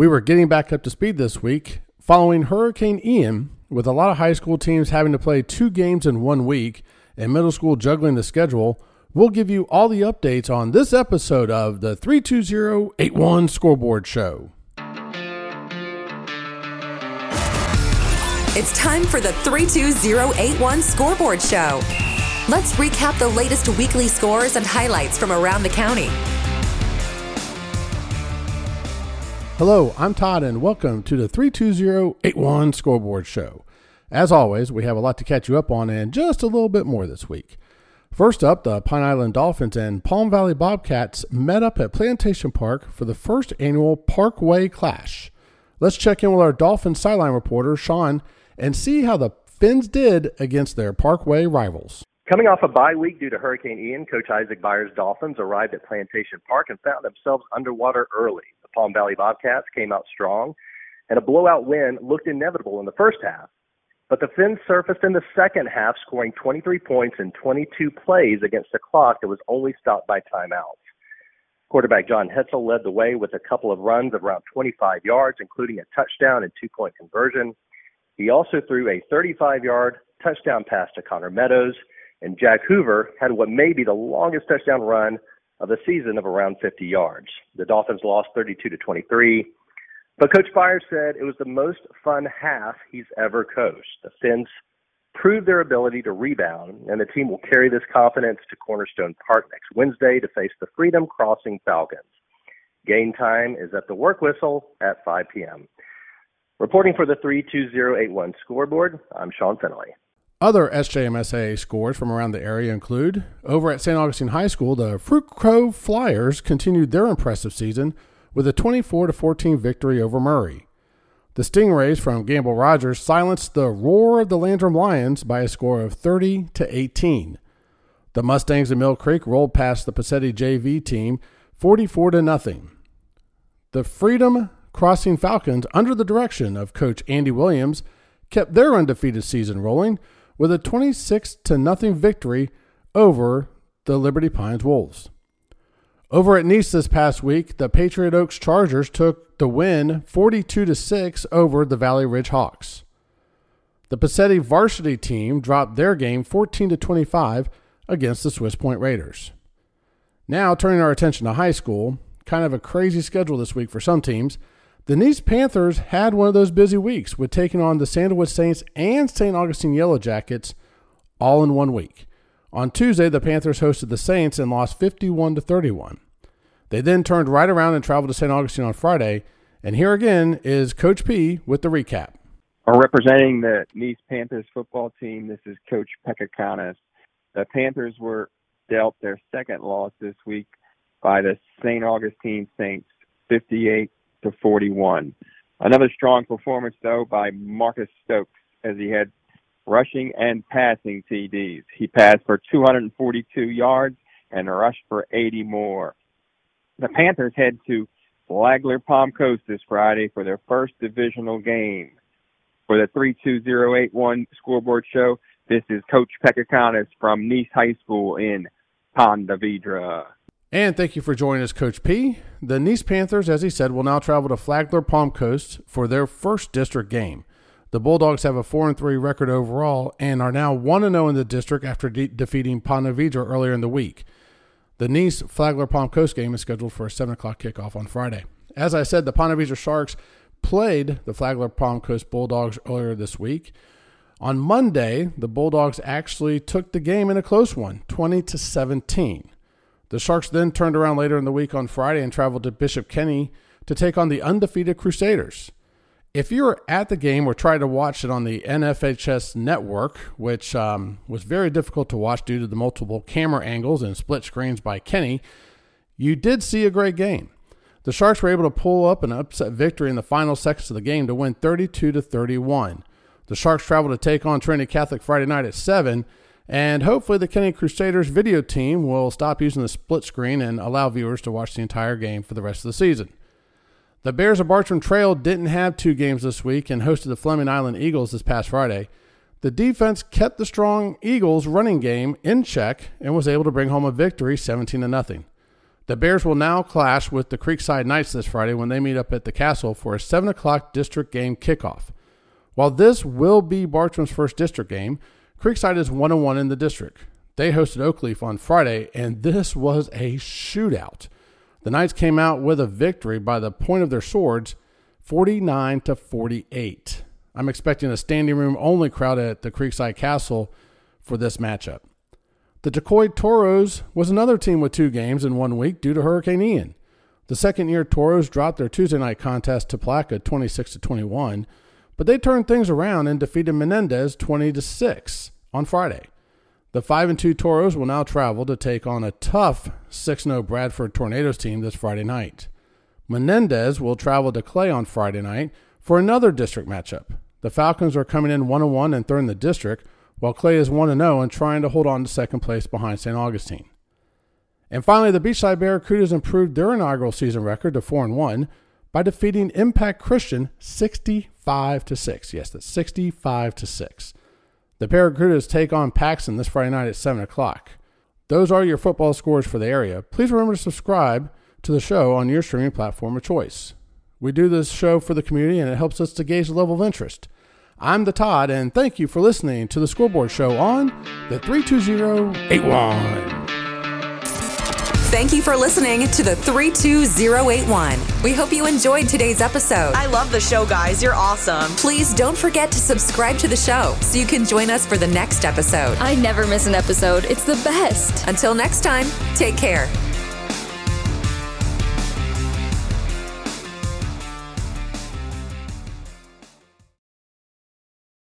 We were getting back up to speed this week following Hurricane Ian, with a lot of high school teams having to play two games in one week and middle school juggling the schedule. We'll give you all the updates on this episode of the 32081 Scoreboard Show. It's time for the 32081 Scoreboard Show. Let's recap the latest weekly scores and highlights from around the county. Hello, I'm Todd, and welcome to the 32081 Scoreboard Show. As always, we have a lot to catch you up on and just a little bit more this week. First up, the Pine Island Dolphins and Palm Valley Bobcats met up at Plantation Park for the first annual Parkway Clash. Let's check in with our Dolphins sideline reporter, Sean, and see how the Fins did against their Parkway rivals. Coming off a bye week due to Hurricane Ian, Coach Isaac Byers' Dolphins arrived at Plantation Park and found themselves underwater early. Palm Valley Bobcats came out strong, and a blowout win looked inevitable in the first half. But the Fins surfaced in the second half, scoring 23 points in 22 plays against a clock that was only stopped by timeouts. Quarterback John Hetzel led the way with a couple of runs of around 25 yards, including a touchdown and two point conversion. He also threw a 35 yard touchdown pass to Connor Meadows, and Jack Hoover had what may be the longest touchdown run of the season of around 50 yards. The Dolphins lost 32 to 23, but Coach Byers said it was the most fun half he's ever coached. The Fins proved their ability to rebound, and the team will carry this confidence to Cornerstone Park next Wednesday to face the Freedom Crossing Falcons. Game time is at the work whistle at 5 p.m. Reporting for the 32081 scoreboard, I'm Sean Finley. Other SJMSA scores from around the area include over at St. Augustine High School, the Fruit Cove Flyers continued their impressive season with a 24 14 victory over Murray. The Stingrays from Gamble Rogers silenced the roar of the Landrum Lions by a score of 30 to 18. The Mustangs of Mill Creek rolled past the Pacetti JV team 44 to nothing. The Freedom Crossing Falcons, under the direction of coach Andy Williams, kept their undefeated season rolling with a 26 to nothing victory over the Liberty Pines Wolves. Over at Nease this past week, the Patriot Oaks Chargers took the win 42 to 6 over the Valley Ridge Hawks. The Pacetti varsity team dropped their game 14 to 25 against the Swiss Point Raiders. Now, turning our attention to high school, kind of a crazy schedule this week for some teams. The Nease Panthers had one of those busy weeks with taking on the Sandalwood Saints and St. Augustine Yellow Jackets all in one week. On Tuesday, the Panthers hosted the Saints and lost 51 to 31. They then turned right around and traveled to St. Augustine on Friday. And here again is Coach P with the recap. Representing the Nease Panthers football team, this is Coach Pekakanis. The Panthers were dealt their second loss this week by the St. Augustine Saints, 58 to 41. Another strong performance, though, by Marcus Stokes as he had rushing and passing TDs. He passed for 242 yards and rushed for 80 more. The Panthers head to Flagler Palm Coast this Friday for their first divisional game. For the 32081 scoreboard show, this is Coach Pekakanis from Nease High School in Ponte Vedra. And thank you for joining us, Coach P. The Nease Panthers, as he said, will now travel to Flagler Palm Coast for their first district game. The Bulldogs have a 4 and 3 record overall and are now 1 0 in the district after de- defeating Ponte Vedra earlier in the week. The Nease Flagler Palm Coast game is scheduled for a 7 o'clock kickoff on Friday. As I said, the Ponte Vedra Sharks played the Flagler Palm Coast Bulldogs earlier this week. On Monday, the Bulldogs actually took the game in a close one, 20 to 17. The Sharks then turned around later in the week on Friday and traveled to Bishop Kenny to take on the undefeated Crusaders. If you were at the game or tried to watch it on the NFHS network, which um, was very difficult to watch due to the multiple camera angles and split screens by Kenny, you did see a great game. The Sharks were able to pull up an upset victory in the final seconds of the game to win 32 to 31. The Sharks traveled to take on Trinity Catholic Friday night at 7 and hopefully, the Kenny Crusaders video team will stop using the split screen and allow viewers to watch the entire game for the rest of the season. The Bears of Bartram Trail didn't have two games this week and hosted the Fleming Island Eagles this past Friday. The defense kept the strong Eagles running game in check and was able to bring home a victory 17 to nothing. The Bears will now clash with the Creekside Knights this Friday when they meet up at the Castle for a 7 o'clock district game kickoff. While this will be Bartram's first district game, Creekside is 1 1 in the district. They hosted Oakleaf on Friday, and this was a shootout. The Knights came out with a victory by the point of their swords, 49 to 48. I'm expecting a standing room only crowd at the Creekside Castle for this matchup. The Tocoi Toros was another team with two games in one week due to Hurricane Ian. The second year Toros dropped their Tuesday night contest to Palatka 26 to 21, but they turned things around and defeated Menendez 20 to 6 on Friday. The 5 and 2 Toros will now travel to take on a tough 6 0 Bradford Tornadoes team this Friday night. Menendez will travel to Clay on Friday night for another district matchup. The Falcons are coming in 1 1 and third in the district, while Clay is 1 0 and trying to hold on to second place behind St. Augustine. And finally, the Beachside Barracudas improved their inaugural season record to 4 1 by defeating Impact Christian 65 to 6. Yes, that's 65 to 6. The Barracudas take on Paxon this Friday night at 7 o'clock. Those are your football scores for the area. Please remember to subscribe to the show on your streaming platform of choice. We do this show for the community and it helps us to gauge the level of interest. I'm the Todd, and thank you for listening to the Scoreboard Show on the 32081. Thank you for listening to the 32081. We hope you enjoyed today's episode. I love the show, guys. You're awesome. Please don't forget to subscribe to the show so you can join us for the next episode. I never miss an episode. It's the best. Until next time, take care.